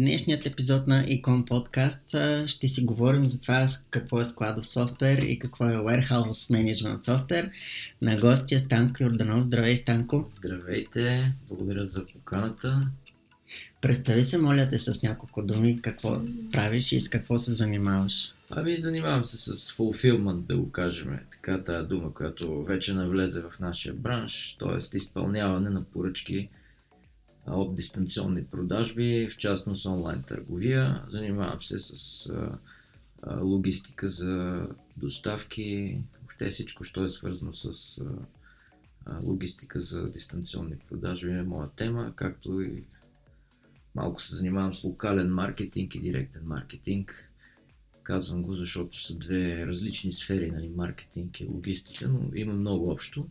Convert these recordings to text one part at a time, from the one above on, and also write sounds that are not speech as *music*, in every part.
Днешният епизод на Icon Podcast ще си говорим за това какво е складов софтуер и какво е Warehouse Management софтуер. На гостия Станко Йорданов. Здравей, Станко! Здравейте! Благодаря за поканата. Представи се, моля те, с няколко думи какво правиш и с какво се занимаваш. Ами, занимавам се с fulfillment, да го кажем. Така тази дума, която вече навлезе в нашия бранш, т.е. изпълняване на поръчки от дистанционни продажби, в частност онлайн търговия. Занимавам се с логистика за доставки, въобще всичко, що е свързано с логистика за дистанционни продажби е моя тема, както и малко се занимавам с локален маркетинг и директен маркетинг. Казвам го, защото са две различни сфери, нали, маркетинг и логистика, но има много общо.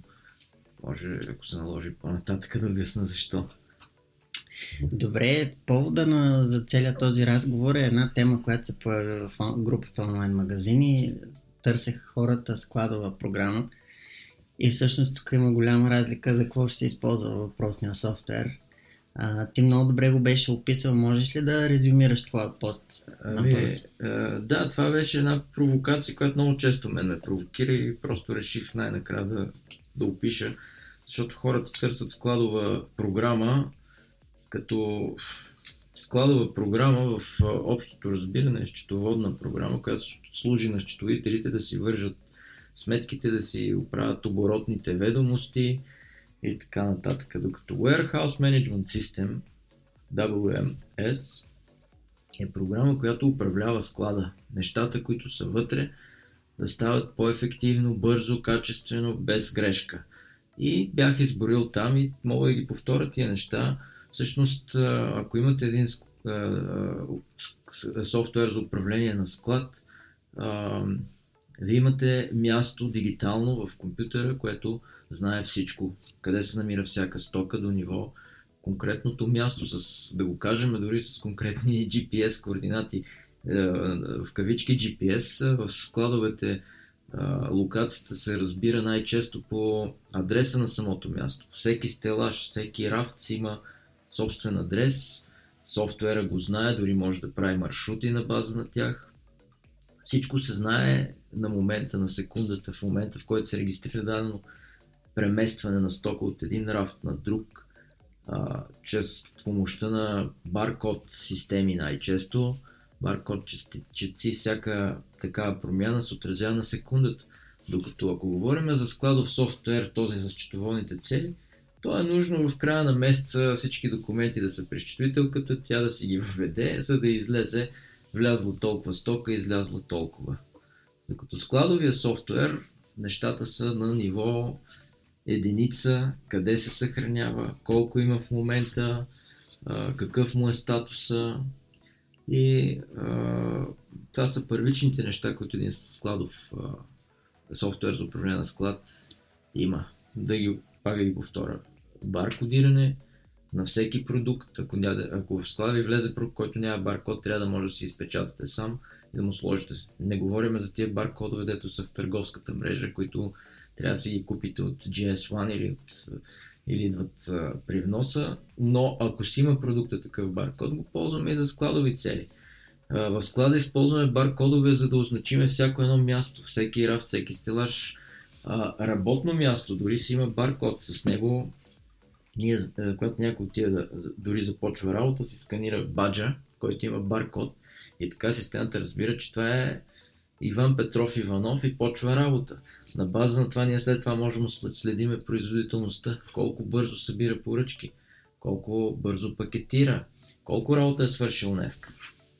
Може, ако се наложи по-нататък да обясна защо. Добре, повода на, за целият този разговор е една тема, която се появи в групата онлайн магазини. Търсех хората складова програма и всъщност тук има голяма разлика за какво ще се използва въпросния софтуер. А, ти много добре го беше описал. Можеш ли да резюмираш твоя пост? Ами, а, да, това беше една провокация, която много често мен ме провокира и просто реших най-накрая да, да опиша, защото хората търсят складова програма, като складова програма в общото разбиране е счетоводна програма, която служи на счетоводителите да си вържат сметките, да си оправят оборотните ведомости и така нататък. Докато Warehouse Management System, WMS, е програма, която управлява склада. Нещата, които са вътре, да стават по-ефективно, бързо, качествено, без грешка. И бях изборил там и мога да ги повторя тия неща Всъщност, ако имате един софтуер за управление на склад, вие имате място дигитално в компютъра, което знае всичко, къде се намира всяка стока до ниво конкретното място, с, да го кажем дори с конкретни *laughs* GPS координати, в кавички GPS, в складовете локацията се разбира най-често по адреса на самото място. Всеки стелаж, всеки рафт си има собствен адрес, софтуера го знае, дори може да прави маршрути на база на тях. Всичко се знае на момента, на секундата, в момента в който се регистрира дадено преместване на стока от един рафт на друг, а, чрез помощта на баркод системи най-често. Баркод четци всяка такава промяна се отразява на секундата. Докато ако говорим за складов софтуер, този за счетоводните цели, то е нужно в края на месеца всички документи да са при счетовителката, тя да си ги въведе, за да излезе влязло толкова стока, излязло толкова. Докато складовия софтуер, нещата са на ниво единица, къде се съхранява, колко има в момента, какъв му е статуса. И това са първичните неща, които един складов а, софтуер за управление на склад има. Да ги пак да ги повторя. Баркодиране на всеки продукт. Ако, ако в склада ви влезе продукт, който няма баркод, трябва да може да си изпечатате сам и да му сложите. Не говорим за тия баркодове, дето са в търговската мрежа, които трябва да си ги купите от GS1 или, от, или идват а, при вноса, но ако си има продукта такъв баркод, го ползваме и за складови цели. А, в склада използваме баркодове, за да означиме всяко едно място, всеки раф, всеки стелаж, работно място, дори си има баркод с него. Ние, когато някой отиде да, дори започва работа, си сканира баджа, който има баркод и така системата разбира, че това е Иван Петров Иванов и почва работа. На база на това ние след това можем да следиме производителността, колко бързо събира поръчки, колко бързо пакетира, колко работа е свършил днес.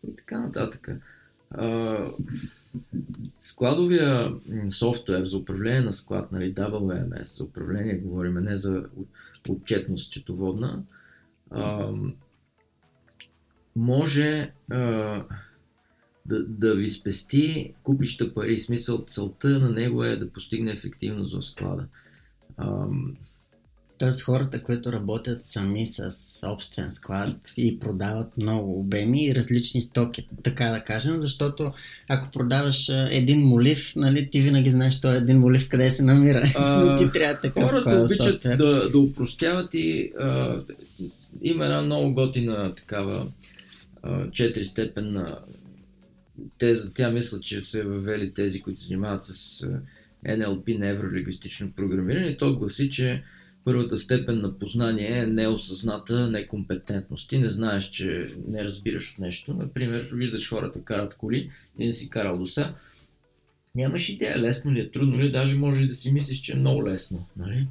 И така нататък. Складовия софтуер за управление на склад, нали, WMS, за управление говорим, не за отчетност да, да ви спести купища пари. Смисъл, целта на него е да постигне ефективност в склада. Ам, Тоест хората, които работят сами с собствен склад и продават много обеми и различни стоки, така да кажем, защото ако продаваш един молив, нали, ти винаги знаеш този един молив къде се намира. А, *laughs* Но ти трябва така хората обичат да, да упростяват и а, има една много готина такава четиристепенна теза. Тя мисля, че се въвели тези, които се занимават с NLP, невролингвистично програмиране. То гласи, че първата степен на познание е неосъзната некомпетентност. Ти не знаеш, че не разбираш от нещо. Например, виждаш хората карат коли, ти не си карал до сега. Нямаш идея лесно ли е, трудно ли е, даже може и да си мислиш, че е много лесно. Нали?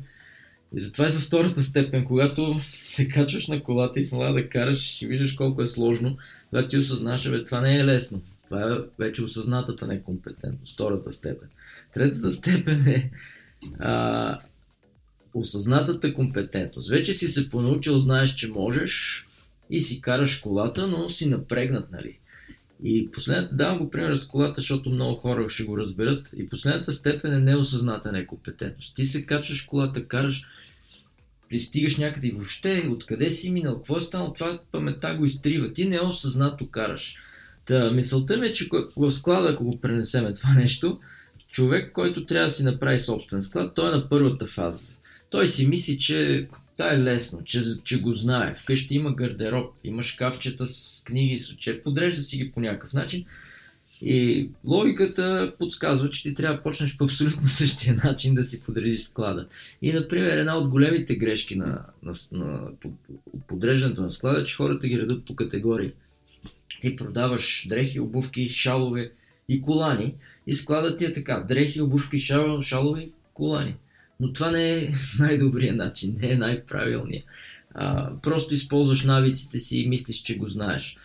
И затова е във втората степен, когато се качваш на колата и се да караш и виждаш колко е сложно, когато ти осъзнаш, бе, това не е лесно. Това е вече осъзнатата некомпетентност, втората степен. Третата степен е а, осъзнатата компетентност. Вече си се понаучил, знаеш, че можеш и си караш колата, но си напрегнат, нали? И последната, давам го пример с колата, защото много хора ще го разберат. И последната степен е неосъзната некомпетентност. Ти се качваш колата, караш, пристигаш някъде и въобще откъде си минал, какво е станало, това паметта го изтрива. Ти неосъзнато караш. Та, мисълта ми е, че в склада, ако го пренесеме това нещо, човек, който трябва да си направи собствен склад, той е на първата фаза. Той си мисли, че това е лесно, че, че го знае. Вкъщи има гардероб, има шкафчета с книги, с учеб, подрежда си ги по някакъв начин. И логиката подсказва, че ти трябва да почнеш по абсолютно *laughs* същия начин да си подредиш склада. И, например, една от големите грешки на, на, на подреждането на склада е, че хората ги редат по категории. Ти продаваш дрехи, обувки, шалове и колани и складът ти е така. Дрехи, обувки, шал, шалове, колани. Но това не е *laughs* най-добрият начин, не е най-правилният. А, просто използваш навиците си и мислиш, че го знаеш.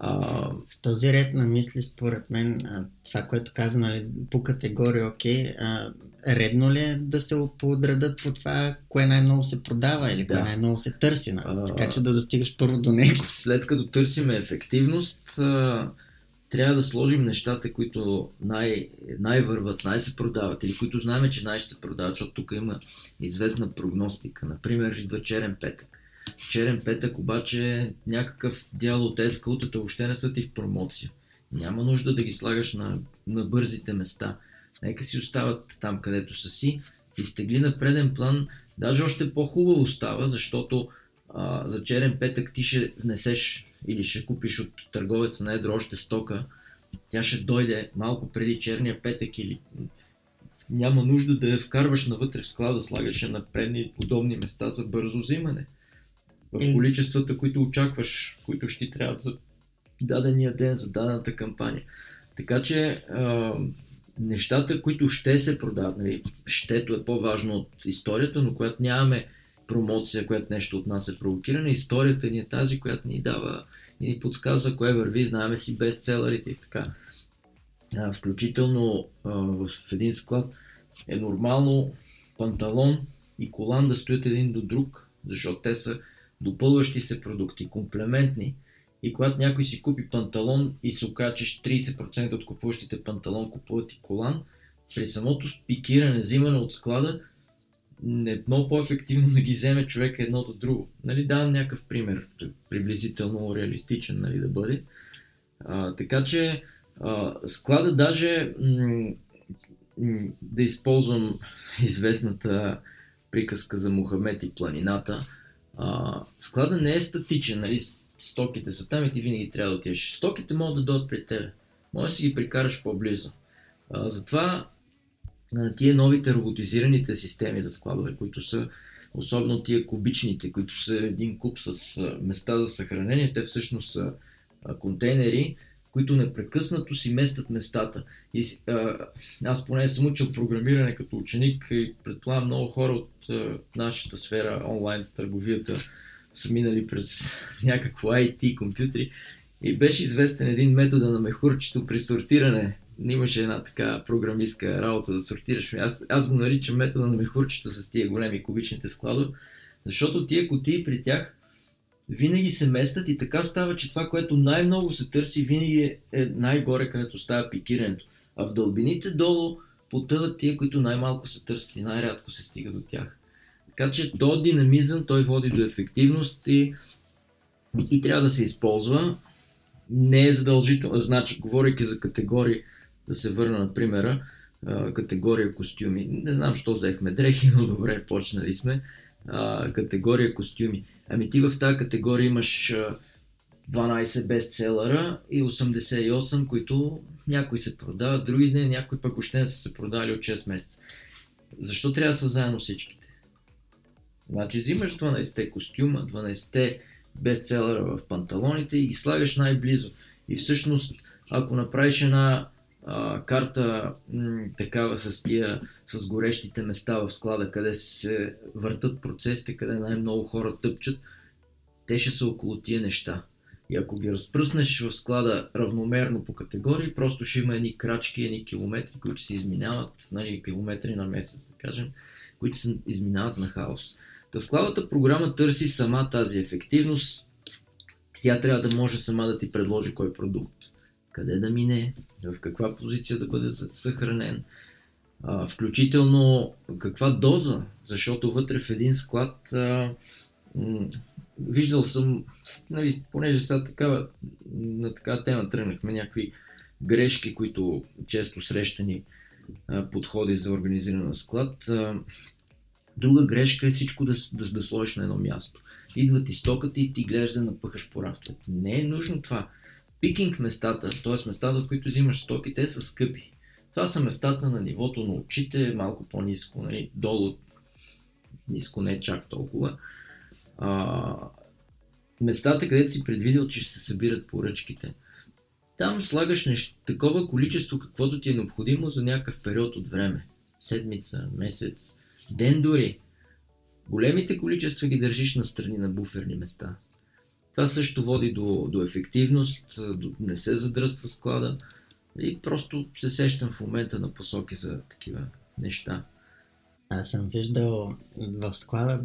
А, В този ред на мисли, според мен, това, което каза, нали, по категория, окей, а, редно ли е да се подредат по това, кое най-много се продава или кое Да. най-много се търси, нали? Така че да достигаш първо до него. след като търсиме ефективност, а, трябва да сложим нещата, които най- най-върват, най-се продават или които знаем, че най- ще се продават, защото тук има известна прогностика. Например, идва черен петък. Черен петък обаче е някакъв дял от ескаутата въобще не са ти в промоция. Няма нужда да ги слагаш на, на бързите места. Нека си остават там, където са си. Изтегли на преден план, даже още по-хубаво става, защото а, за черен петък ти ще внесеш или ще купиш от търговеца на едро още стока, тя ще дойде малко преди черния петък или няма нужда да я вкарваш навътре в склада, слагаш я на предни удобни места за бързо взимане. В Или- количествата, които очакваш, които ще ти трябват за дадения ден, за дадената кампания. Така че а, нещата, които ще се продават, нали, щето е по-важно от историята, но когато нямаме промоция, която нещо от нас е провокирана, историята ни е тази, която ни дава и ни подсказва кое върви, знаеме си бестселерите и така. А, включително а, в един склад е нормално панталон и колан да стоят един до друг, защото те са допълващи се продукти, комплементни. И когато някой си купи панталон и се окаже, че 30% от купуващите панталон купуват и колан, при самото пикиране, взимане от склада, не много по-ефективно да ги вземе човек едното от друго. Нали, давам някакъв пример, приблизително реалистичен нали, да бъде. А, така че а, склада даже м- м- да използвам *laughs* известната приказка за Мохамед и планината. А, склада не е статичен, нали? стоките са там и ти винаги трябва да отидеш. Стоките могат да дойдат при теб. Може да си ги прикараш по-близо. А, затова тия новите роботизираните системи за складове, които са особено тия кубичните, които са един куб с места за съхранение, те всъщност са контейнери, които непрекъснато си местят местата. И, а, аз поне съм учил програмиране като ученик и предполагам много хора от а, нашата сфера, онлайн търговията, са минали през *laughs* някакво IT, компютри. И беше известен един метод на мехурчето при сортиране. Имаше една така програмистка работа да сортираш. Аз, аз го наричам метода на мехурчето с тия големи кубичните складове, защото тия кутии при тях винаги се местят и така става, че това, което най-много се търси, винаги е, е най-горе, където става пикирането. А в дълбините долу потъват тия, които най-малко се търсят и най-рядко се стига до тях. Така че то динамизъм, той води до ефективност и, и трябва да се използва. Не е задължително, значи, говорейки за категории, да се върна на примера, категория костюми. Не знам, що взехме дрехи, но добре, почнали сме. категория костюми. Ами ти в тази категория имаш 12 бестселъра и 88, които някои се продават, други не, някои пък още не са се продали от 6 месеца. Защо трябва да са заедно всичките? Значи взимаш 12-те костюма, 12-те бестселъра в панталоните и ги слагаш най-близо. И всъщност, ако направиш една а, карта м- такава с тия, с горещите места в склада, къде се въртат процесите, къде най-много хора тъпчат, те ще са около тия неща. И ако ги разпръснеш в склада равномерно по категории, просто ще има едни крачки, едни километри, които се изминават, нали, километри на месец, да кажем, които се изминават на хаос. Та складата програма търси сама тази ефективност. Тя трябва да може сама да ти предложи кой продукт, къде да мине, в каква позиция да бъде съхранен, включително каква доза, защото вътре в един склад виждал съм, нали, понеже сега такава, на такава тема тръгнахме, някакви грешки, които често срещани подходи за организиране на склад. Друга грешка е всичко да, да, да сложиш на едно място. Идват и стоката и ти гледаш да напъхаш по рафтовете. Не е нужно това. Пикинг местата, т.е. местата, от които взимаш стоки, те са скъпи. Това са местата на нивото на очите, малко по-низко, нали, долу, ниско не чак толкова а, местата, където си предвидел, че ще се събират поръчките. Там слагаш нещо, такова количество, каквото ти е необходимо за някакъв период от време. Седмица, месец, ден дори. Големите количества ги държиш на страни на буферни места. Това също води до, до ефективност, до, не се задръства склада и просто се сещам в момента на посоки за такива неща. Аз съм виждал в склада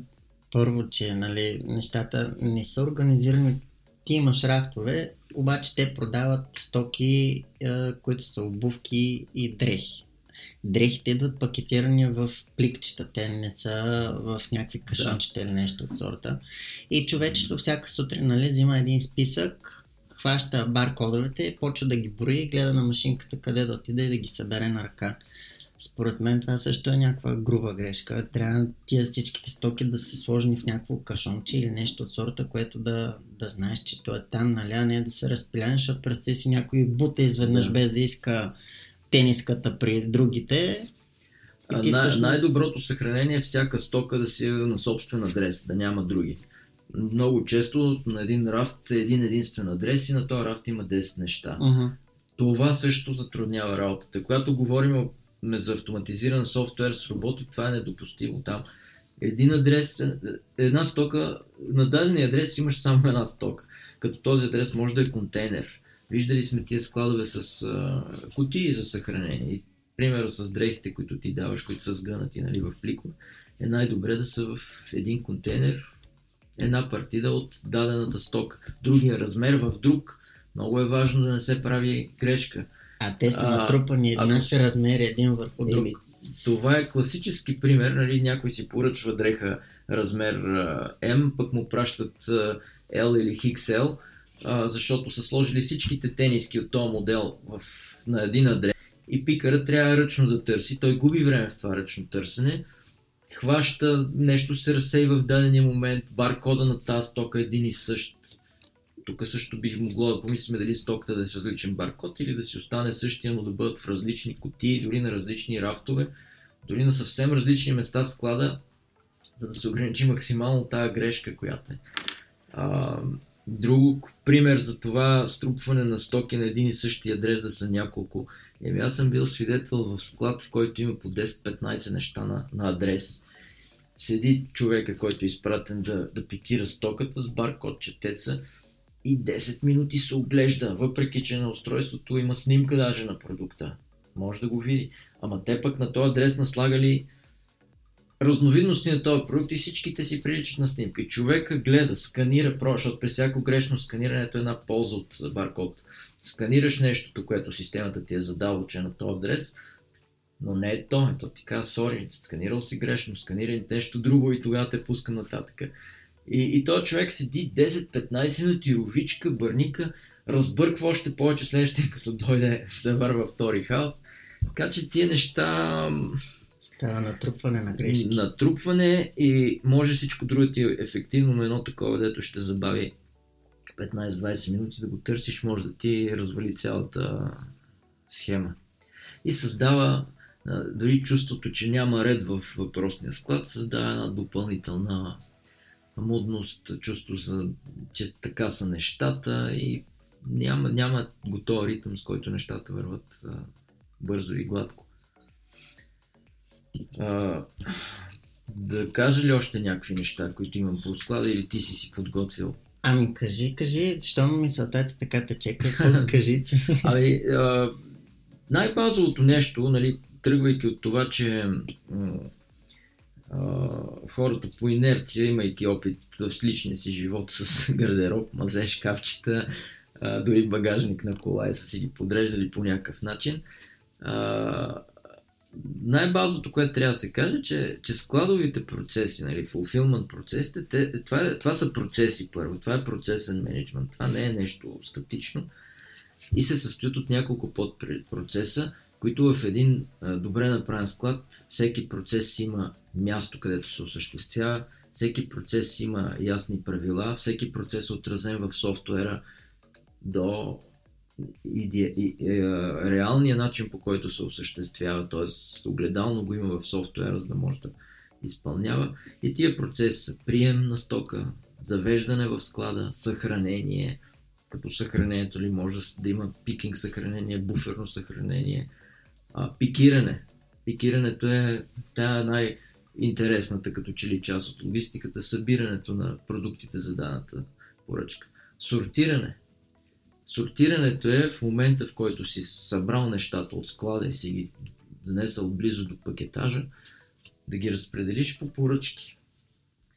първо, че нали, нещата не са организирани. Ти имаш рафтове, обаче те продават стоки, които са обувки и дрехи. Дрехите идват пакетирани в пликчета, те не са в някакви кашончета да. или нещо от сорта. И човечето всяка сутрин нали, взима един списък, хваща баркодовете, почва да ги брои, гледа на машинката къде да отиде и да ги събере на ръка. Според мен това също е някаква груба грешка. Трябва тия всичките стоки да се сложени в някакво кашонче или нещо от сорта, което да, да знаеш, че то е там, нали, а не да се разпиляне, защото представи си някой бута изведнъж да. без да иска тениската при другите. А, най- всъщност... Най-доброто съхранение е всяка стока да си е на собствен адрес, да няма други. Много често на един рафт е един единствен адрес и на този рафт има 10 неща. Uh-huh. Това също затруднява работата. Когато говорим за автоматизиран софтуер с роботи, това е недопустимо там. Един адрес, една стока, на дадения адрес имаш само една стока, като този адрес може да е контейнер. Виждали сме тия складове с а, кутии за съхранение. И примера с дрехите, които ти даваш, които са сгънати нали, в пликове, е най-добре да са в един контейнер, една партида от дадената стока. Другия размер в друг. Много е важно да не се прави грешка. А те са натрупани еднакви ако... размери един върху друг. Еми, това е класически пример. Нали, някой си поръчва дреха размер M, пък му пращат L или XL, защото са сложили всичките тениски от този модел в, на един адрес. И пикъра трябва ръчно да търси. Той губи време в това ръчно търсене. Хваща, нещо се разсейва в дадения момент, баркода на тази стока е един и същ тук също бих могло да помислим дали стоката да е с различен баркод или да си остане същия, но да бъдат в различни кутии, дори на различни рафтове, дори на съвсем различни места в склада, за да се ограничи максимално тази грешка, която е. А, друг пример за това струпване на стоки на един и същи адрес да са няколко. Еми аз съм бил свидетел в склад, в който има по 10-15 неща на, на адрес. Седи човека, който е изпратен да, да пикира стоката с баркод четеца и 10 минути се оглежда, въпреки че на устройството има снимка даже на продукта. Може да го види. Ама те пък на този адрес наслагали разновидности на този продукт и всичките си приличат на снимка. Човека гледа, сканира, защото при всяко грешно сканиране е една полза от баркод. Сканираш нещото, което системата ти е задала, че е на този адрес, но не е то. То ти казва, сори, сканирал си грешно, сканирай нещо друго и тогава те пуска нататък. И, и този човек седи 10-15 минути, ровичка, бърника, разбърква още повече следващия, като дойде *laughs* се върва втори хаос. Така че тия неща... Става натрупване на грешки. Натрупване и може всичко друго ти е ефективно, но едно такова, дето ще забави 15-20 минути да го търсиш, може да ти развали цялата схема. И създава дори чувството, че няма ред в въпросния склад, създава една допълнителна мудност, чувство за, че така са нещата и няма, няма готов ритъм, с който нещата върват бързо и гладко. А, да кажа ли още някакви неща, които имам по склада или ти си си подготвил? Ами кажи, кажи, защо мисълта ти така тече, какво *laughs* кажи ти? Ами, а, най-базовото нещо, нали, тръгвайки от това, че хората по инерция, имайки опит в личния си живот с *laughs* гардероб, мазе, шкафчета, а, дори багажник на кола и са си ги подреждали по някакъв начин. А, най-базовото, което трябва да се каже, че, че складовите процеси, нали, fulfillment процесите, те, това, е, това са процеси първо, това е процесен менеджмент, това не е нещо статично. И се състоят от няколко подпроцеса, които в един а, добре направен склад, всеки процес има място, където се осъществява, всеки процес има ясни правила, всеки процес е отразен в софтуера до иде... и, е, реалния начин по който се осъществява, т.е. огледално го има в софтуера, за да може да изпълнява. И тия процеси прием на стока, завеждане в склада, съхранение, като съхранението ли може да има пикинг съхранение, буферно съхранение, а, пикиране. Пикирането е тая най- интересната като че ли част от логистиката, събирането на продуктите за даната поръчка. Сортиране. Сортирането е в момента, в който си събрал нещата от склада и си ги донесъл близо до пакетажа, да ги разпределиш по поръчки.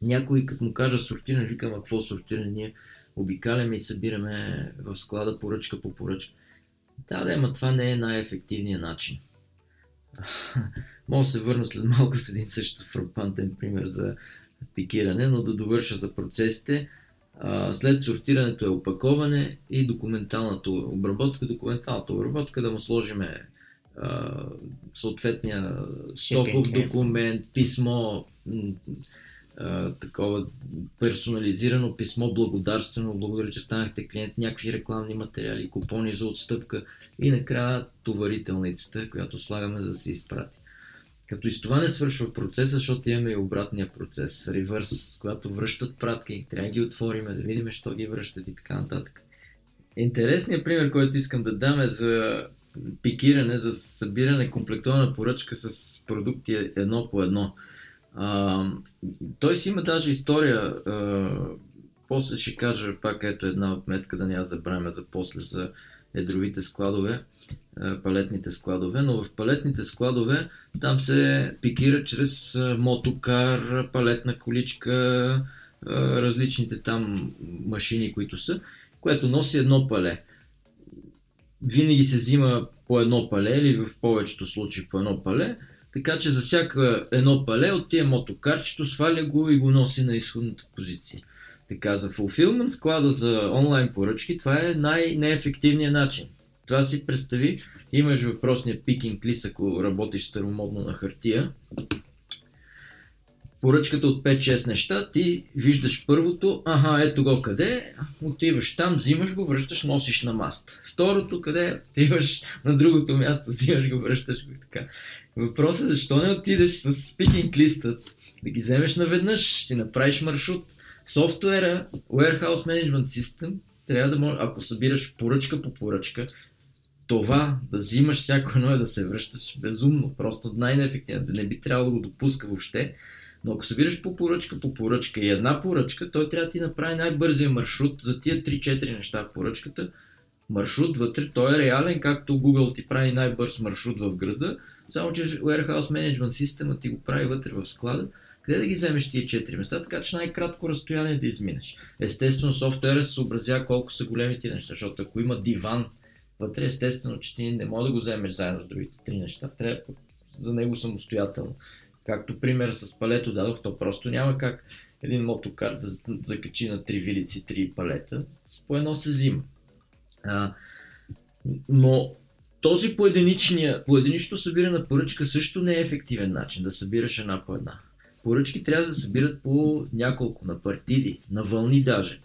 Някой, като му кажа сортиране, викам, какво сортиране? Ние обикаляме и събираме в склада поръчка по поръчка. Да, да, ама това не е най-ефективният начин. *laughs* Мога да се върна след малко с един също фрапантен пример за пикиране, но да довърша за процесите. След сортирането е опаковане и документалната обработка. Документалната обработка да му сложиме съответния стоков документ, писмо, такова персонализирано писмо, благодарствено, благодаря, че станахте клиент, някакви рекламни материали, купони за отстъпка и накрая товарителницата, която слагаме за да се изпрати. Като и с това не свършва процеса, защото имаме и обратния процес, ревърс, когато връщат пратки, трябва да ги отвориме, да видим, що ги връщат и така нататък. Интересният пример, който искам да дам е за пикиране, за събиране комплектована поръчка с продукти едно по едно. А, той си има даже история, а, после ще кажа пак ето една отметка, да няма забравяме за после за едровите складове, палетните складове, но в палетните складове там се пикира чрез мотокар, палетна количка, различните там машини, които са, което носи едно пале. Винаги се взима по едно пале или в повечето случаи по едно пале, така че за всяка едно пале отие мотокарчето, сваля го и го носи на изходната позиция. Така, за fulfillment склада за онлайн поръчки, това е най-неефективният начин. Това си представи, имаш въпросния пикинг лист, ако работиш старомодно на хартия, поръчката от 5-6 неща, ти виждаш първото, ага, ето го къде, отиваш там, взимаш го, връщаш, носиш на маст. Второто къде, отиваш на другото място, взимаш го, връщаш го и така. Въпросът е защо не отидеш с пикинг листа, да ги вземеш наведнъж, си направиш маршрут. Софтуера, Warehouse Management System, трябва да може, ако събираш поръчка по поръчка, това да взимаш всяко едно е да се връщаш безумно. Просто най-неефективно. Не би трябвало да го допуска въобще. Но ако събираш по поръчка по поръчка и една поръчка, той трябва да ти направи най-бързия маршрут за тия 3-4 неща в поръчката. Маршрут вътре, той е реален, както Google ти прави най-бърз маршрут в града, Само, че Warehouse Management System ти го прави вътре в склада, къде да ги вземеш тия 4 места, така че най-кратко разстояние да изминеш. Естествено, софтуера се съобразява колко са големи ти неща, защото ако има диван вътре, естествено, че ти не може да го вземеш заедно с другите три неща. Трябва за него самостоятелно. Както пример с палето дадох, то просто няма как един мотокар да закачи на три вилици, три палета. По едно се взима. А, но този поединичното събиране на поръчка също не е ефективен начин да събираш една по една. Поръчки трябва да се събират по няколко, на партиди, на вълни даже.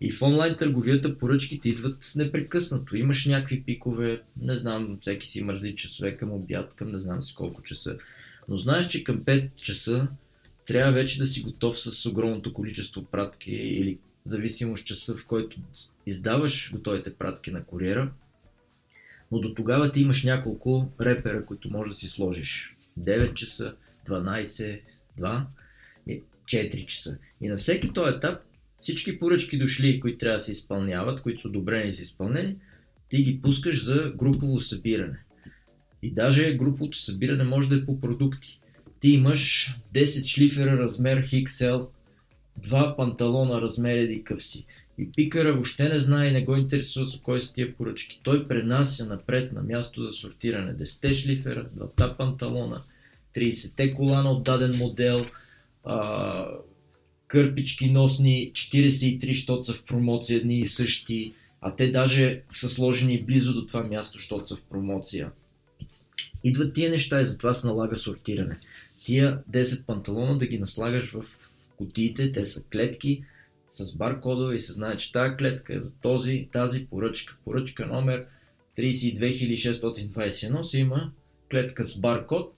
И в онлайн търговията поръчките идват непрекъснато. Имаш някакви пикове, не знам, всеки си има различни часове към обяд, към не знам си колко часа. Но знаеш, че към 5 часа трябва вече да си готов с огромното количество пратки или зависимо с часа, в който издаваш готовите пратки на куриера. Но до тогава ти имаш няколко репера, които можеш да си сложиш. 9 часа, 12, 2 и 4 часа. И на всеки този етап всички поръчки дошли, които трябва да се изпълняват, които са одобрени за изпълнение, ти ги пускаш за групово събиране. И даже груповото събиране може да е по продукти. Ти имаш 10 шлифера размер XL, два панталона размер еди къв си. И пикара въобще не знае и не го интересува за кой са тия поръчки. Той пренася напред на място за сортиране 10 шлифера, двата панталона, 30-те колана от даден модел, а, кърпички носни, 43, защото в промоция едни и същи, а те даже са сложени близо до това място, защото в промоция. Идват тия неща и затова се налага сортиране. Тия 10 панталона да ги наслагаш в кутиите, те са клетки с баркодове и се знае, че тази клетка е за този, тази поръчка. Поръчка номер 32621 си има клетка с баркод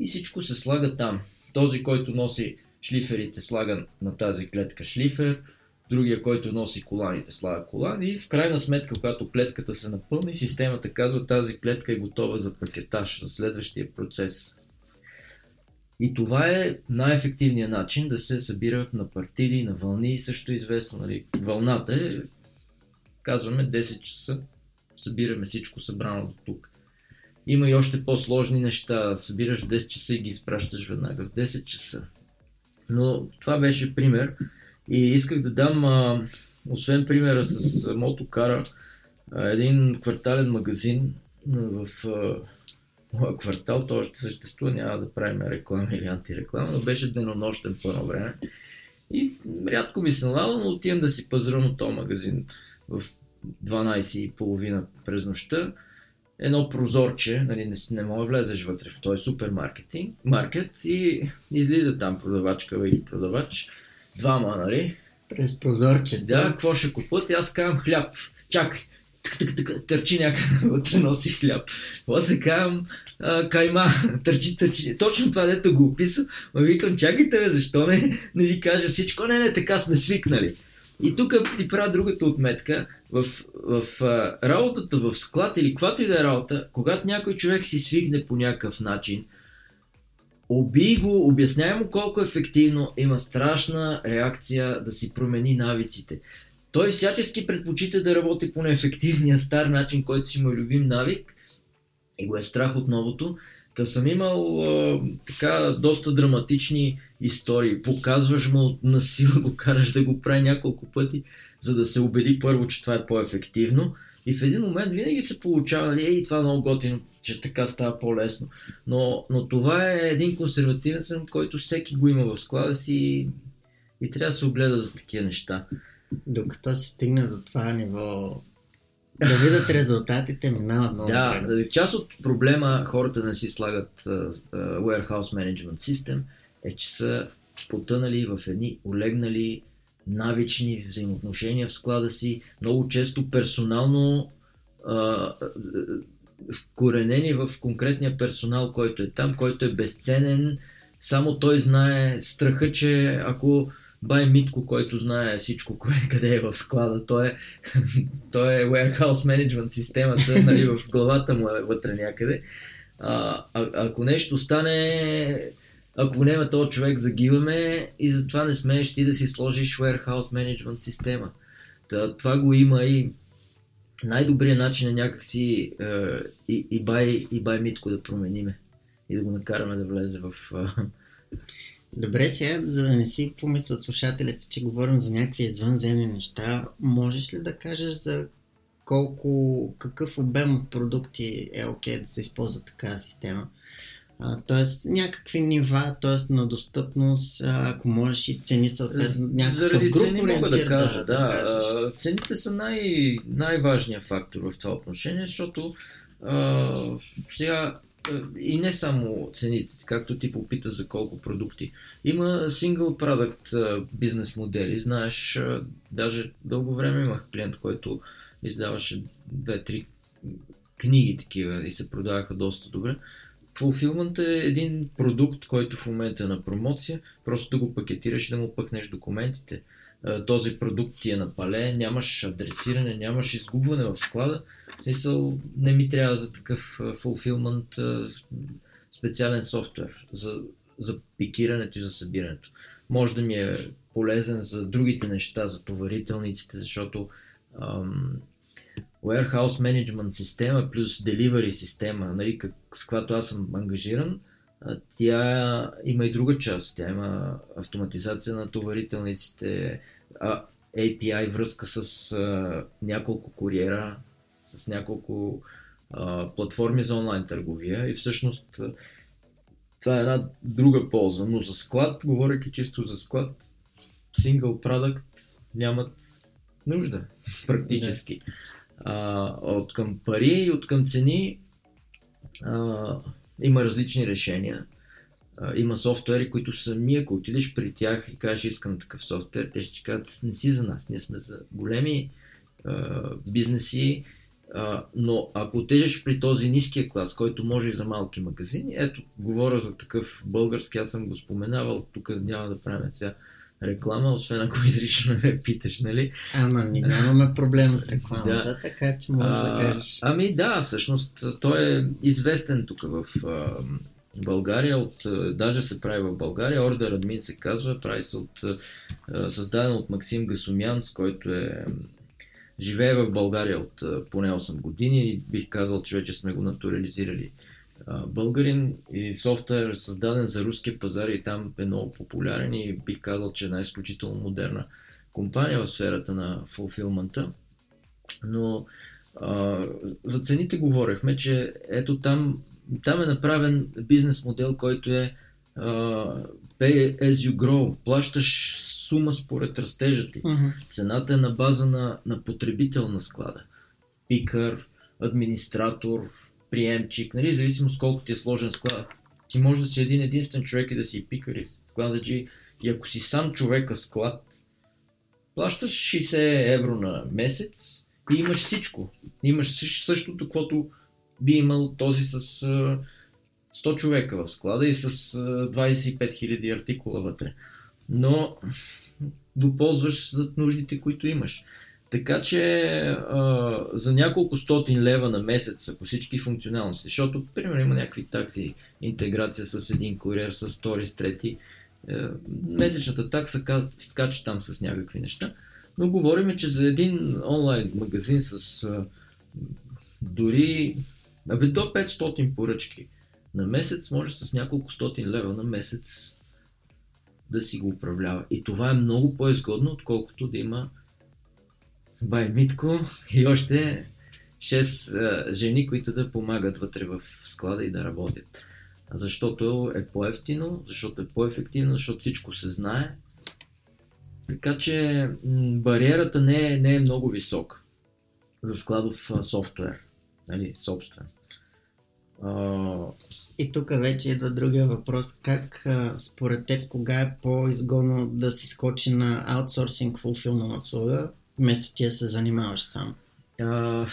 и всичко се слага там. Този, който носи шлиферите слага на тази клетка шлифер, другия, който носи коланите, слага колани и в крайна сметка, когато клетката се напълни, системата казва тази клетка е готова за пакетаж, за следващия процес. И това е най-ефективният начин да се събират на партиди, на вълни. Също е известно, нали, вълната е, казваме 10 часа, събираме всичко събрано до тук. Има и още по-сложни неща. Събираш 10 часа и ги изпращаш веднага в 10 часа. Но това беше пример. И исках да дам, а, освен примера с мотокара, а, един квартален магазин в а, моя квартал. Той още съществува, няма да правим реклама или антиреклама, но беше денонощен по едно време. И рядко ми се налага, но отивам да си пазарам от този магазин в 12.30 през нощта едно прозорче, нали, не, не да влезеш вътре в този супермаркетинг, маркет и излиза там продавачка или продавач, двама, нали? През прозорче. Да, какво ще купуват? И аз казвам хляб. Чакай, тък, тък, тък, търчи някъде *laughs* вътре, носи хляб. После казвам а, кайма, *laughs* търчи, търчи. Точно това дето го описа, но викам, чакайте бе, защо не, не ви кажа всичко? Не, не, така сме свикнали. И тук ти правя другата отметка. В, в, в работата в склад или каквато и да е работа, когато някой човек си свикне по някакъв начин, Оби го, обясняй му колко ефективно, има страшна реакция да си промени навиците. Той всячески предпочита да работи по неефективния стар начин, който си му е любим навик и го е страх от новото. Та съм имал а, така доста драматични истории. Показваш му на сила, *laughs* го караш да го прави няколко пъти, за да се убеди първо, че това е по-ефективно. И в един момент винаги се получава, нали, ей, това е много готино, че така става по-лесно. Но, но това е един консервативен съм, който всеки го има в склада си и трябва да се огледа за такива неща. Докато се стигне до това ниво да видят резултатите, минава много Да, време. част от проблема хората не си слагат uh, uh, Warehouse Management System е, че са потънали в едни олегнали навични взаимоотношения в склада си, много често персонално uh, вкоренени в конкретния персонал, който е там, който е безценен. Само той знае страха, че ако Бай Митко, който знае всичко, кое, къде е в склада. Той е, *laughs* той е warehouse management системата, нали, в главата му е вътре някъде. А, а, ако нещо стане, ако няма този човек, загиваме и затова не смееш ти да си сложиш warehouse management система. Та, това го има и най-добрият начин е някакси е, и, и, бай, и бай Митко да промениме. и да го накараме да влезе в... Добре, сега, за да не си помислят слушателите, че говорим за някакви извънземни неща, можеш ли да кажеш за колко, какъв обем от продукти е окей okay да се използва такава система? Тоест някакви нива, т.е. на достъпност, ако можеш и цени съответно някакъв Заради груп цени мога да кажа, да. да, да цените са най- най-важният фактор в това отношение, защото а, сега и не само цените, както ти попита за колко продукти. Има single product бизнес модели. Знаеш, даже дълго време имах клиент, който издаваше две-три книги такива и се продаваха доста добре. Fulfillment е един продукт, който в момента е на промоция, просто да го пакетираш и да му пъкнеш документите. Този продукт ти е на пале, нямаш адресиране, нямаш изгубване в склада. В смисъл, не ми трябва за такъв fulfillment специален софтуер за, за пикирането и за събирането. Може да ми е полезен за другите неща, за товарителниците, защото ам, warehouse management система плюс delivery система, нали, как, с която аз съм ангажиран, тя има и друга част. Тя има автоматизация на товарителниците, API връзка с а, няколко куриера, с няколко а, платформи за онлайн търговия и всъщност това е една друга полза. Но за склад, говоряки чисто за склад, single product нямат нужда практически. Да. А, от към пари и от към цени а, има различни решения. А, има софтуери, които сами, ако отидеш при тях и кажеш искам такъв софтуер, те ще ти кажат не си за нас, ние сме за големи а, бизнеси, а, но ако отидеш при този ниския клас, който може и за малки магазини, ето, говоря за такъв български, аз съм го споменавал, тук няма да правим сега реклама, освен ако изрично не ме питаш, нали? Ама ние нямаме проблема с рекламата, да. така че може а, да кажеш. Ами да, всъщност той е известен тук в а, България, от, даже се прави в България, Order Admin се казва, прави се от, създаден от Максим Гасумян, с който е живее в България от поне 8 години и бих казал, че вече сме го натурализирали българин и софтуер създаден за руския пазар и там е много популярен и бих казал, че е една изключително модерна компания в сферата на фулфилмента. Но а, за цените говорихме, че ето там, там е направен бизнес модел, който е а, pay as you grow. Плащаш сума според растежа ти. Uh-huh. Цената е на база на, на потребител на склада. Пикър, администратор, приемчик, нали, зависимо с колко ти е сложен склад. Ти може да си един единствен човек и да си пикари склададжи. И ако си сам човека склад, плащаш 60 евро на месец и имаш всичко. Имаш същото, каквото би имал този с 100 човека в склада и с 25 000 артикула вътре. Но го ползваш за нуждите, които имаш. Така че а, за няколко стотин лева на месец, ако всички функционалности, защото, примерно, има някакви такси, интеграция с един куриер, с втори, с трети, е, месечната такса скача там с някакви неща, но говорим, че за един онлайн магазин с а, дори абе, до 500 поръчки на месец може с няколко стотин лева на месец да си го управлява. И това е много по-изгодно, отколкото да има бай Митко и още 6 жени, които да помагат вътре в склада и да работят. Защото е по-ефтино, защото е по-ефективно, защото всичко се знае. Така че бариерата не е, не е много висока за складов софтуер, нали, собствен. И тук вече идва другия въпрос. Как според теб, кога е по-изгодно да си скочи на аутсорсинг фулфилна услуга вместо ти да се занимаваш сам? А,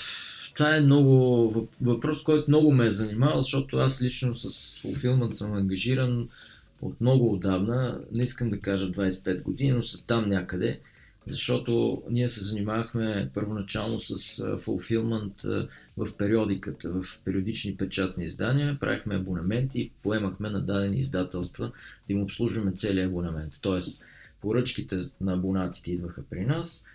това е много въпрос, който много ме е занимавал, защото аз лично с филмът съм ангажиран от много отдавна, не искам да кажа 25 години, но са там някъде, защото ние се занимавахме първоначално с fulfillment в периодиката, в периодични печатни издания, правихме абонаменти и поемахме на дадени издателства да им обслужваме целият абонамент. Тоест, поръчките на абонатите идваха при нас,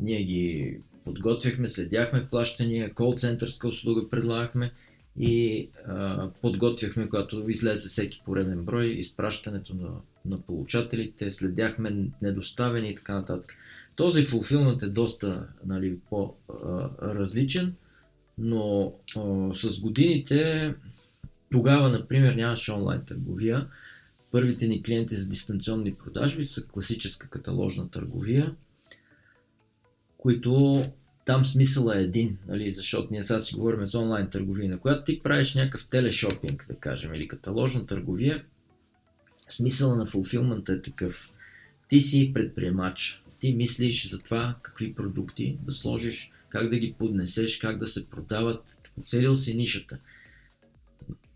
ние ги подготвяхме, следяхме плащания, кол-центърска услуга предлагахме и а, подготвяхме, когато излезе всеки пореден брой, изпращането на, на получателите, следяхме недоставени и така нататък. Този фулфилмент е доста нали, по-различен, но а, с годините тогава, например, нямаше онлайн търговия. Първите ни клиенти за дистанционни продажби са класическа каталожна търговия, които там смисъла е един, нали, защото ние сега си говорим за онлайн търговия, която ти правиш някакъв телешопинг, да кажем, или каталожна търговия, смисъла на фулфилмента е такъв. Ти си предприемач, ти мислиш за това какви продукти да сложиш, как да ги поднесеш, как да се продават, оцелил си нишата.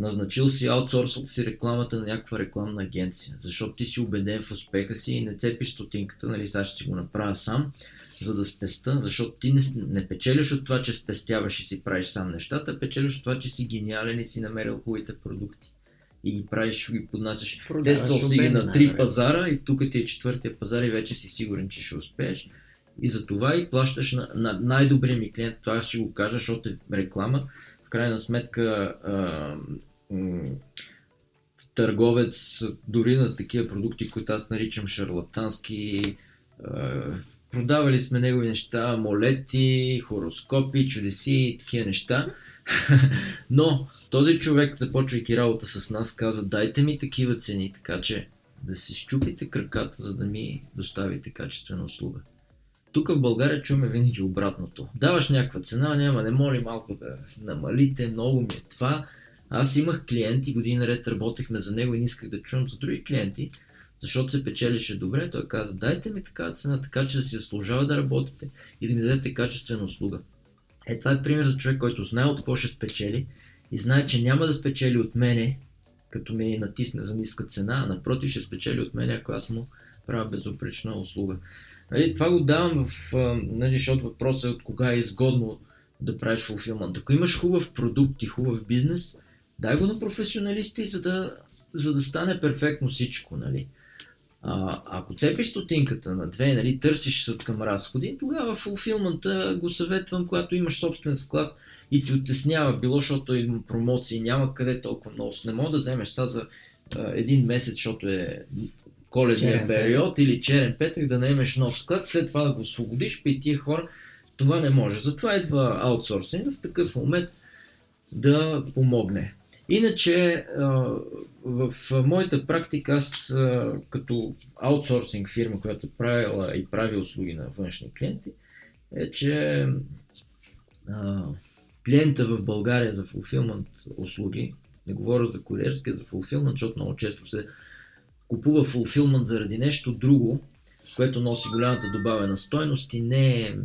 Назначил си, аутсорсал си рекламата на някаква рекламна агенция, защото ти си убеден в успеха си и не цепиш стотинката, нали, сега ще си го направя сам, за да спеста, защото ти не, не печелиш от това, че спестяваш и си правиш сам нещата, печелиш от това, че си гениален и си намерил хубавите продукти. И ги правиш, ги поднасяш. Тествал си ги на три пазара и тук ти е четвъртия пазар и вече си сигурен, че ще успееш. И за това и плащаш на, на най-добрия ми клиент, това ще го кажа, защото е реклама. В крайна сметка а, търговец, дори на такива продукти, които аз наричам шарлатански, а, продавали сме негови неща, амулети, хороскопи, чудеси и такива неща. *laughs* Но този човек, започвайки работа с нас, каза, дайте ми такива цени, така че да си щупите краката, за да ми доставите качествена услуга. Тук в България чуваме винаги обратното. Даваш някаква цена, няма, не моли малко да намалите, много ми е това. Аз имах клиенти, години наред работехме за него и не исках да чувам за други клиенти, защото се печелише добре. Той каза, дайте ми така цена, така че да си заслужава да работите и да ми дадете качествена услуга. Е, това е пример за човек, който знае от какво ще спечели и знае, че няма да спечели от мене, като ми натисне за ниска цена, а напротив ще спечели от мен, ако аз му правя безупречна услуга. Нали, това го давам в, нали, защото въпросът е от кога е изгодно да правиш фулфилмент. Ако имаш хубав продукт и хубав бизнес, дай го на професионалисти, за да, за да стане перфектно всичко. Нали. А, ако цепиш стотинката на две, нали, търсиш съд към разходи, тогава фулфилмента го съветвам, когато имаш собствен склад и ти оттеснява, било, защото има промоции, няма къде толкова много. Не мога да вземеш сега за а, един месец, защото е коледния период или черен петък, да наемеш нов склад, след това да го освободиш, при тия хора това не може. Затова идва аутсорсинг в такъв момент да помогне. Иначе в моята практика аз като аутсорсинг фирма, която правила и прави услуги на външни клиенти, е, че клиента в България за фулфилмент услуги, не говоря за куриерски, за фулфилмент, защото много често се купува фулфилмент заради нещо друго, което носи голямата добавена стойност и не е,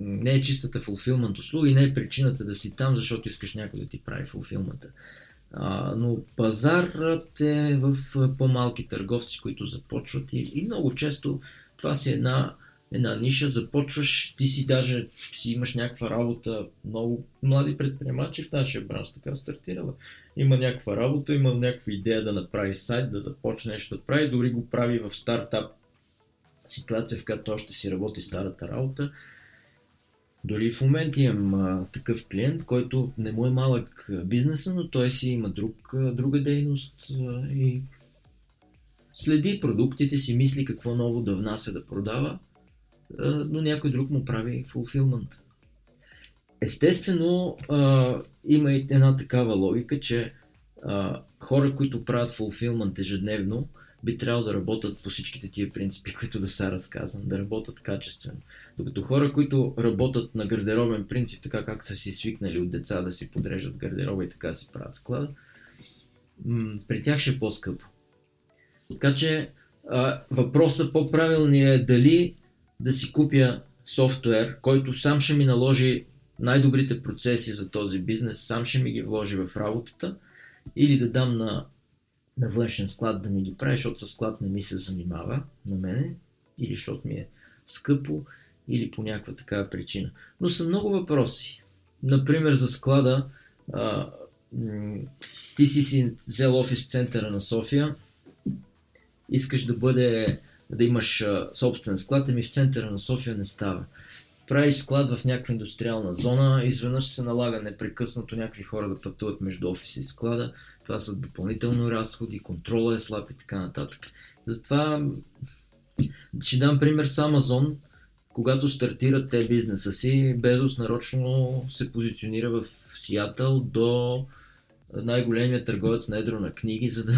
не е чистата фулфилмент услуга и не е причината да си там, защото искаш някой да ти прави фулфилмента. Но пазарът е в по-малки търговци, които започват и, и много често това си една, една ниша, започваш, ти си даже си имаш някаква работа, много млади предприемачи в нашия бранш така стартирала. Има някаква работа, има някаква идея да направи сайт, да започне нещо да прави, дори го прави в стартап ситуация, в която още си работи старата работа дори в момента имам а, такъв клиент, който не му е малък бизнеса, но той си има друг, а, друга дейност а, и следи продуктите си, мисли какво ново да внася да продава, а, но някой друг му прави фулфилмент. Естествено, а, има и една такава логика, че а, хора, които правят фулфилмент ежедневно, би трябвало да работят по всичките тия принципи, които да са разказвам, да работят качествено. Докато хора, които работят на гардеробен принцип, така как са си свикнали от деца да си подреждат гардероба и така си правят склада, м- при тях ще е по-скъпо. Така че а, въпросът по-правилният е дали да си купя софтуер, който сам ще ми наложи най-добрите процеси за този бизнес, сам ще ми ги вложи в работата, или да дам на на външен склад да ми ги прави, защото със склад не ми се занимава на мене, или защото ми е скъпо, или по някаква такава причина. Но са много въпроси. Например, за склада, а, ти си си взел офис в центъра на София, искаш да бъде, да имаш собствен склад, ами в центъра на София не става. Правиш склад в някаква индустриална зона, изведнъж се налага непрекъснато някакви хора да пътуват между офиси и склада. Това са допълнително разходи, контрола е слаб и така нататък. Затова ще дам пример с Amazon. Когато стартират те бизнеса си, Безос нарочно се позиционира в Сиатъл до най-големия търговец на едро на книги, за да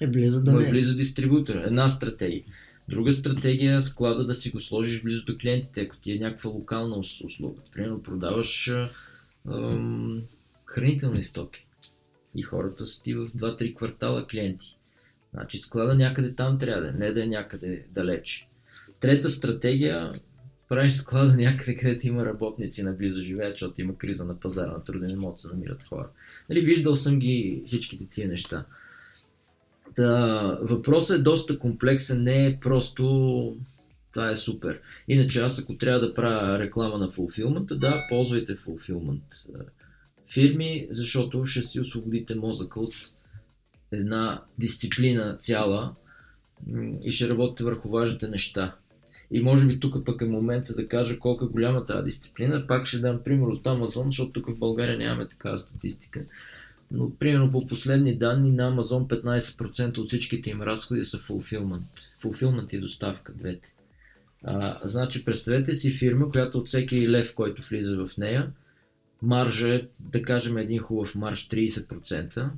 Е близо да е близо дистрибутора. Една стратегия. Друга стратегия е склада да си го сложиш близо до клиентите, ако ти е някаква локална ус- услуга. Примерно продаваш ам, хранителни стоки и хората са ти в 2-3 квартала клиенти. Значи склада някъде там трябва да е, не да е някъде далеч. Трета стратегия правиш склада някъде, където има работници наблизо живеят, защото има криза на пазара на труда, не могат да се намират хора. Нали, виждал съм ги всичките тия неща. Та, въпросът е доста комплексен, не е просто това е супер. Иначе аз ако трябва да правя реклама на фулфилмента, да, ползвайте фулфилмент фирми, защото ще си освободите мозъка от една дисциплина цяла и ще работите върху важните неща. И може би тук пък е момента да кажа колко е голяма тази дисциплина. Пак ще дам пример от Amazon, защото тук в България нямаме такава статистика. Но примерно по последни данни на Amazon 15% от всичките им разходи са fulfillment. Fulfillment и доставка, двете. А, значи представете си фирма, която от всеки лев, който влиза в нея, маржа е, да кажем един хубав марж 30%.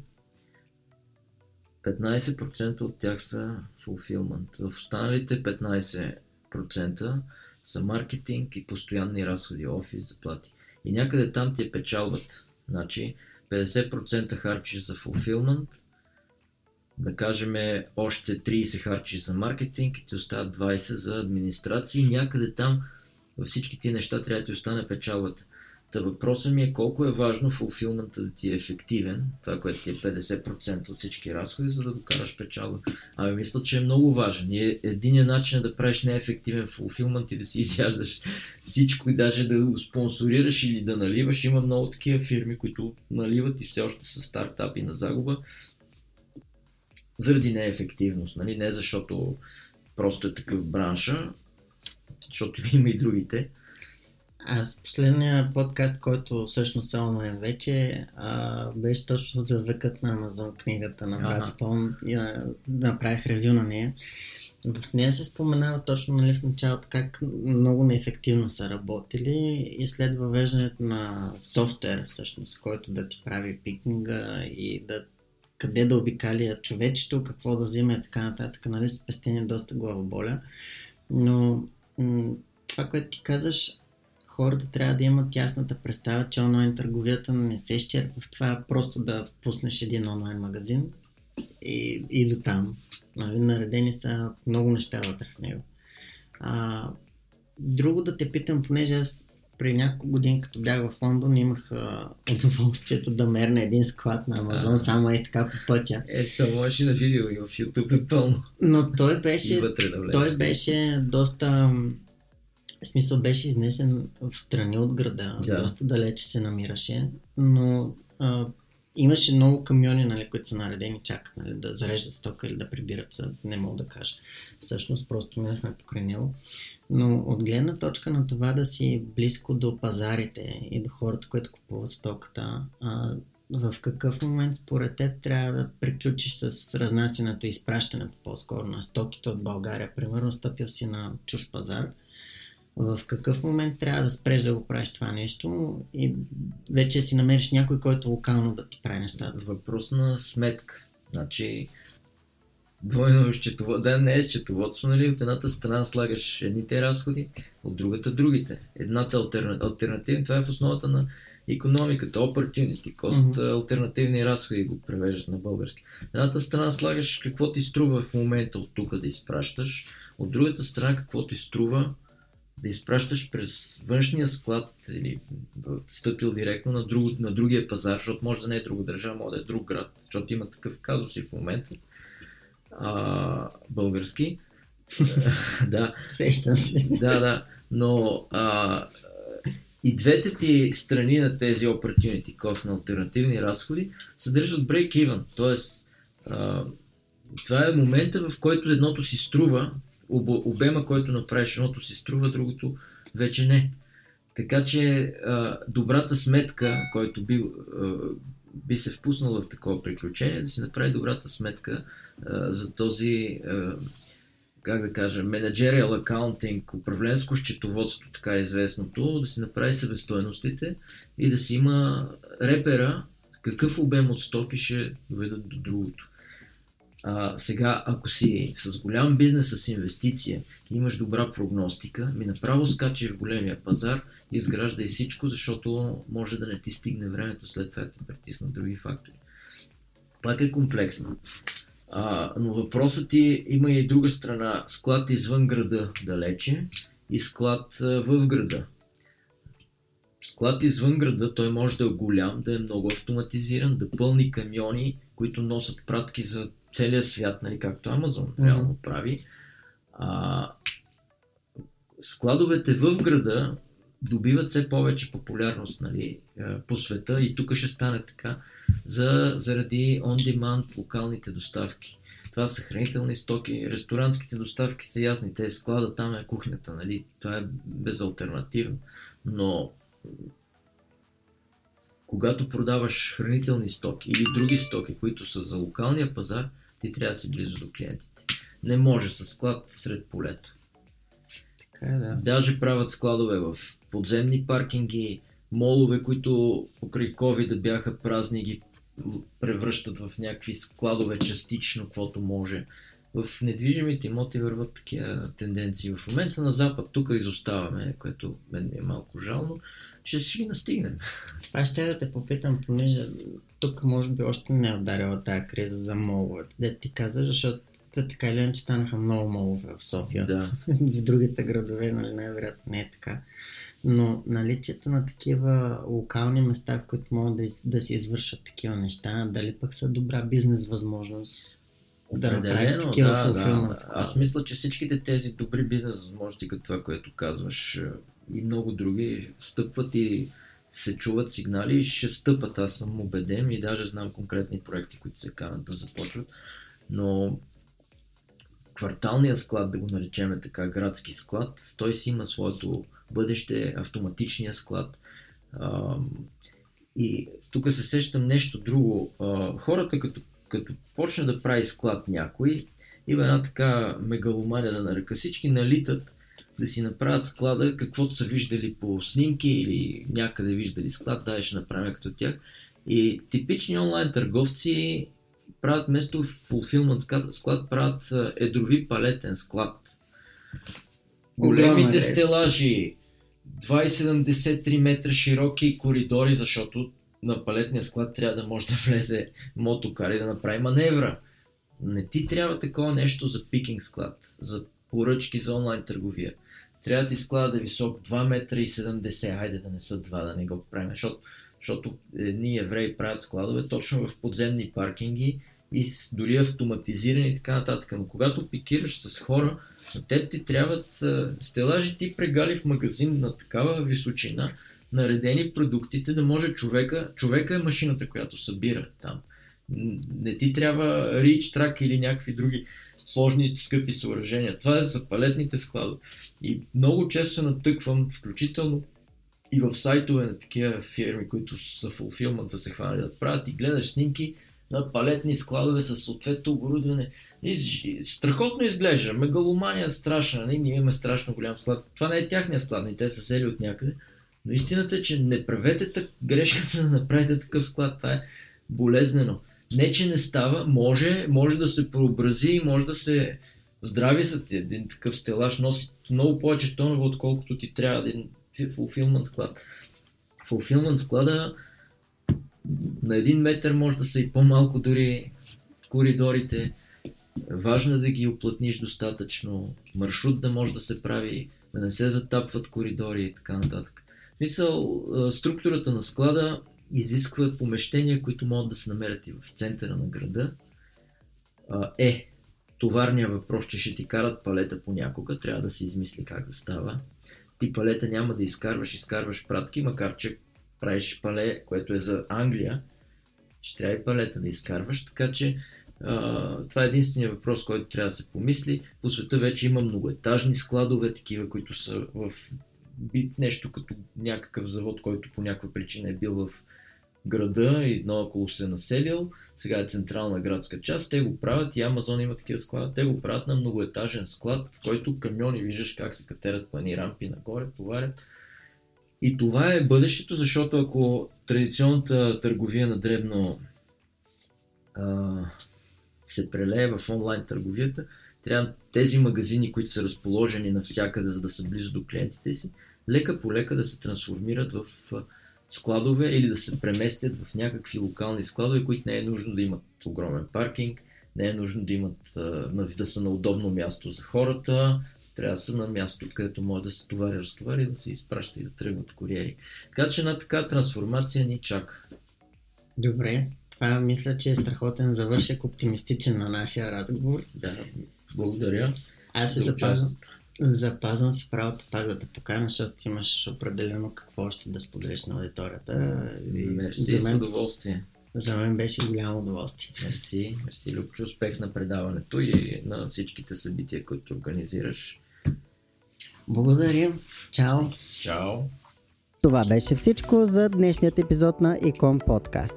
15% от тях са fulfillment. В останалите 15% са маркетинг и постоянни разходи, офис, заплати. И някъде там ти е печалбата. Значи 50% харчиш за fulfillment, да кажем още 30 харчиш за маркетинг и ти остават 20 за администрация някъде там във всички ти неща трябва да ти остане печалбата. Та въпросът ми е колко е важно фулфилмента да ти е ефективен, това, което ти е 50% от всички разходи, за да докараш печалба. Ами мисля, че е много важен. И единият начин е да правиш неефективен фулфилмент и да си *laughs* изяждаш всичко и даже да го спонсорираш или да наливаш. Има много такива фирми, които наливат и все още са стартапи на загуба заради неефективност. Нали? Не защото просто е такъв бранша, защото има и другите. Аз последния подкаст, който всъщност е онлайн вече, а, беше точно за векът на Амазон книгата на брат Ага. Направих ревю на нея. В нея се споменава точно нали, в началото как много неефективно са работили и след въвеждането на софтуер, всъщност, който да ти прави пикнинга и да къде да обикаля човечето, какво да взима и така нататък, нали, спестение доста главоболя. Но м- това, което ти казаш, хората трябва да имат ясната представа, че онлайн търговията не се изчерпва в това просто да пуснеш един онлайн магазин и, и до там. Нали, наредени са много неща вътре в него. А, друго да те питам, понеже аз при няколко години, като бях в Лондон, имах а, удоволствието да мерна един склад на Амазон, А. само е така по пътя. Ето, можеш и на видео и в YouTube е пълно. Но той И беше да той беше доста. В смисъл беше изнесен в страни от града, Да. доста далече се намираше, но а, имаше много камиони, нали, които са наредени, чакат нали, да зареждат стока или да прибират, са, не мога да кажа. Всъщност просто минахме покрай него. Но от гледна точка на това да си близко до пазарите и до хората, които купуват стоката, а, в какъв момент според теб трябва да приключиш с разнасянето и изпращането по-скоро на стоките от България? Примерно стъпил си на чуж пазар. В какъв момент трябва да спреш да го правиш това нещо и вече си намериш някой, който локално да ти прави нещата? Въпрос на сметка. Значи, двойно счетоводство, да, не е счетоводство, нали? От едната страна слагаш едните разходи, от другата другите. Едната алтерна... альтернативна, това е в основата на економиката, opportunity cost, Мгм. альтернативни разходи го превеждат на български. Едната страна слагаш какво ти струва в момента от тук да изпращаш, от другата страна какво ти струва да изпращаш през външния склад или стъпил директно на, друг, на другия пазар, защото може да не е друга държава, може да е друг град, защото има такъв казус и в момента. А, български. *laughs* да, Сещам се. да, да. Но а, и двете ти страни на тези opportunity cost на альтернативни разходи съдържат break-even. Тоест, а, това е момента, в който едното си струва, обема, който направиш, едното си струва, другото вече не. Така че а, добрата сметка, който би, а, би се впуснал в такова приключение, да си направи добрата сметка а, за този, а, как да кажа, менеджериал акаунтинг, управленско счетоводство, така е известното, да си направи себестоеностите и да си има репера какъв обем от стоки ще доведат до другото. А, сега, ако си с голям бизнес, с инвестиция, имаш добра прогностика, ми направо скачи в големия пазар, изгражда и всичко, защото може да не ти стигне времето след това да те притиснат други фактори. Пак е комплексно. А, но въпросът ти има и друга страна. Склад извън града далече и склад в града. Склад извън града, той може да е голям, да е много автоматизиран, да пълни камиони, които носят пратки за целия свят, нали, както Амазон mm-hmm. реално прави. А, складовете в града добиват все повече популярност нали, по света и тук ще стане така за, заради on-demand локалните доставки. Това са хранителни стоки, ресторантските доставки са ясни, те склада, там е кухнята, нали? това е безалтернативно. Но когато продаваш хранителни стоки или други стоки, които са за локалния пазар, ти трябва да си близо до клиентите. Не може с склад сред полето. Така е, да. Даже правят складове в подземни паркинги, молове, които покрай COVID бяха празни, ги превръщат в някакви складове частично, каквото може. В недвижимите имоти върват такива тенденции. В момента на Запад тук изоставаме, което мен ми е малко жално. Ще си ги настигнем. Това ще да те попитам, понеже тук може би още не е ударила тази криза за моловете. Де ти казваш, защото те така или иначе станаха много молове в София. Да. *laughs* в другите градове, нали, най-вероятно не е така. Но наличието на такива локални места, в които могат да, да се извършат такива неща, дали пък са добра бизнес възможност да направиш такива да, да. Аз мисля, че всичките тези добри бизнес възможности, като това, което казваш, е, и много други, стъпват и се чуват сигнали и ще стъпат. Аз съм убеден и даже знам конкретни проекти, които се канат да започват. Но кварталния склад, да го наречем така, градски склад, той си има своето бъдеще, автоматичния склад. И тук се сещам нещо друго. Хората, като, като почне да прави склад някой, има една така мегаломания да нарека, всички налитат да си направят склада, каквото са виждали по снимки или някъде виждали склад, да, ще направим като тях. И типични онлайн търговци правят вместо fulfillment склад, склад правят едрови палетен склад. Големите стелажи, 2,73 метра широки коридори, защото на палетния склад трябва да може да влезе мотокар и да направи маневра. Не ти трябва такова нещо за пикинг склад, за поръчки за онлайн търговия. Трябва ти склада да е висок 2 метра и 70, хайде да не са 2, да не го правим, защото, защото едни евреи правят складове точно в подземни паркинги и дори автоматизирани и така нататък. Но когато пикираш с хора, на теб ти трябват стелажи ти прегали в магазин на такава височина, наредени продуктите, да може човека, човека е машината, която събира там. Не ти трябва рич, трак или някакви други сложни, скъпи съоръжения. Това е за палетните складове. И много често се натъквам, включително и в сайтове на такива фирми, които са fulfillment, са се хванали да правят и гледаш снимки, на палетни складове с съответно оборудване. Страхотно изглежда. Мегаломания страшна. Не? Нали? Ние имаме страшно голям склад. Това не е тяхния склад, не те са сели от някъде. Но истината е, че не правете так, грешката да направите такъв склад. Това е болезнено. Не, че не става, може, може да се преобрази, може да се здрави за ти. Един такъв стелаж носи много повече тонове, отколкото ти трябва един fulfillment склад. Fulfillment склада на един метър може да са и по-малко дори коридорите. Важно е да ги оплътниш достатъчно, маршрут да може да се прави, да не се затапват коридори и така нататък. В смисъл, структурата на склада изисква помещения, които могат да се намерят и в центъра на града. Е, товарния въпрос, че ще ти карат палета понякога, трябва да се измисли как да става. Ти палета няма да изкарваш, изкарваш пратки, макар че правиш пале, което е за Англия, ще трябва и палета да изкарваш, така че а, това е единствения въпрос, който трябва да се помисли. По света вече има многоетажни складове, такива, които са в би нещо като някакъв завод, който по някаква причина е бил в града и наоколо се е населил. Сега е централна градска част. Те го правят и Амазон има такива склада. Те го правят на многоетажен склад, в който камиони виждаш как се катерят по едни рампи нагоре, товарят. И това е бъдещето, защото ако традиционната търговия на дребно а, се прелее в онлайн търговията, трябва тези магазини, които са разположени навсякъде, за да са близо до клиентите си, лека по лека да се трансформират в складове или да се преместят в някакви локални складове, които не е нужно да имат огромен паркинг, не е нужно да имат да са на удобно място за хората, трябва да са на място, където може да се товари, разтовари, да се изпраща и да тръгват куриери. Така че една така трансформация ни чака. Добре, това мисля, че е страхотен завършек, оптимистичен на нашия разговор. Да, благодаря. Аз се запазвам, запазвам си правото пак да те поканя, защото имаш определено какво още да споделиш на аудиторията. Мерси, за мен, с удоволствие. За мен беше голямо удоволствие. Мерси, мерси, Любчо. Успех на предаването и на всичките събития, които организираш. Благодаря. Чао. Чао. Това беше всичко за днешният епизод на Икон Подкаст.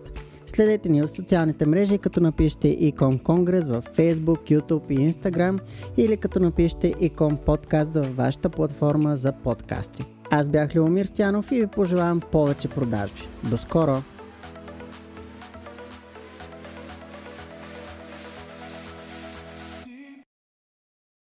Следете ни в социалните мрежи, като напишете Икон Конгрес в Facebook, YouTube и Instagram или като напишете Икон Подкаст във вашата платформа за подкасти. Аз бях Любомир Стянов и ви пожелавам повече продажби. До скоро!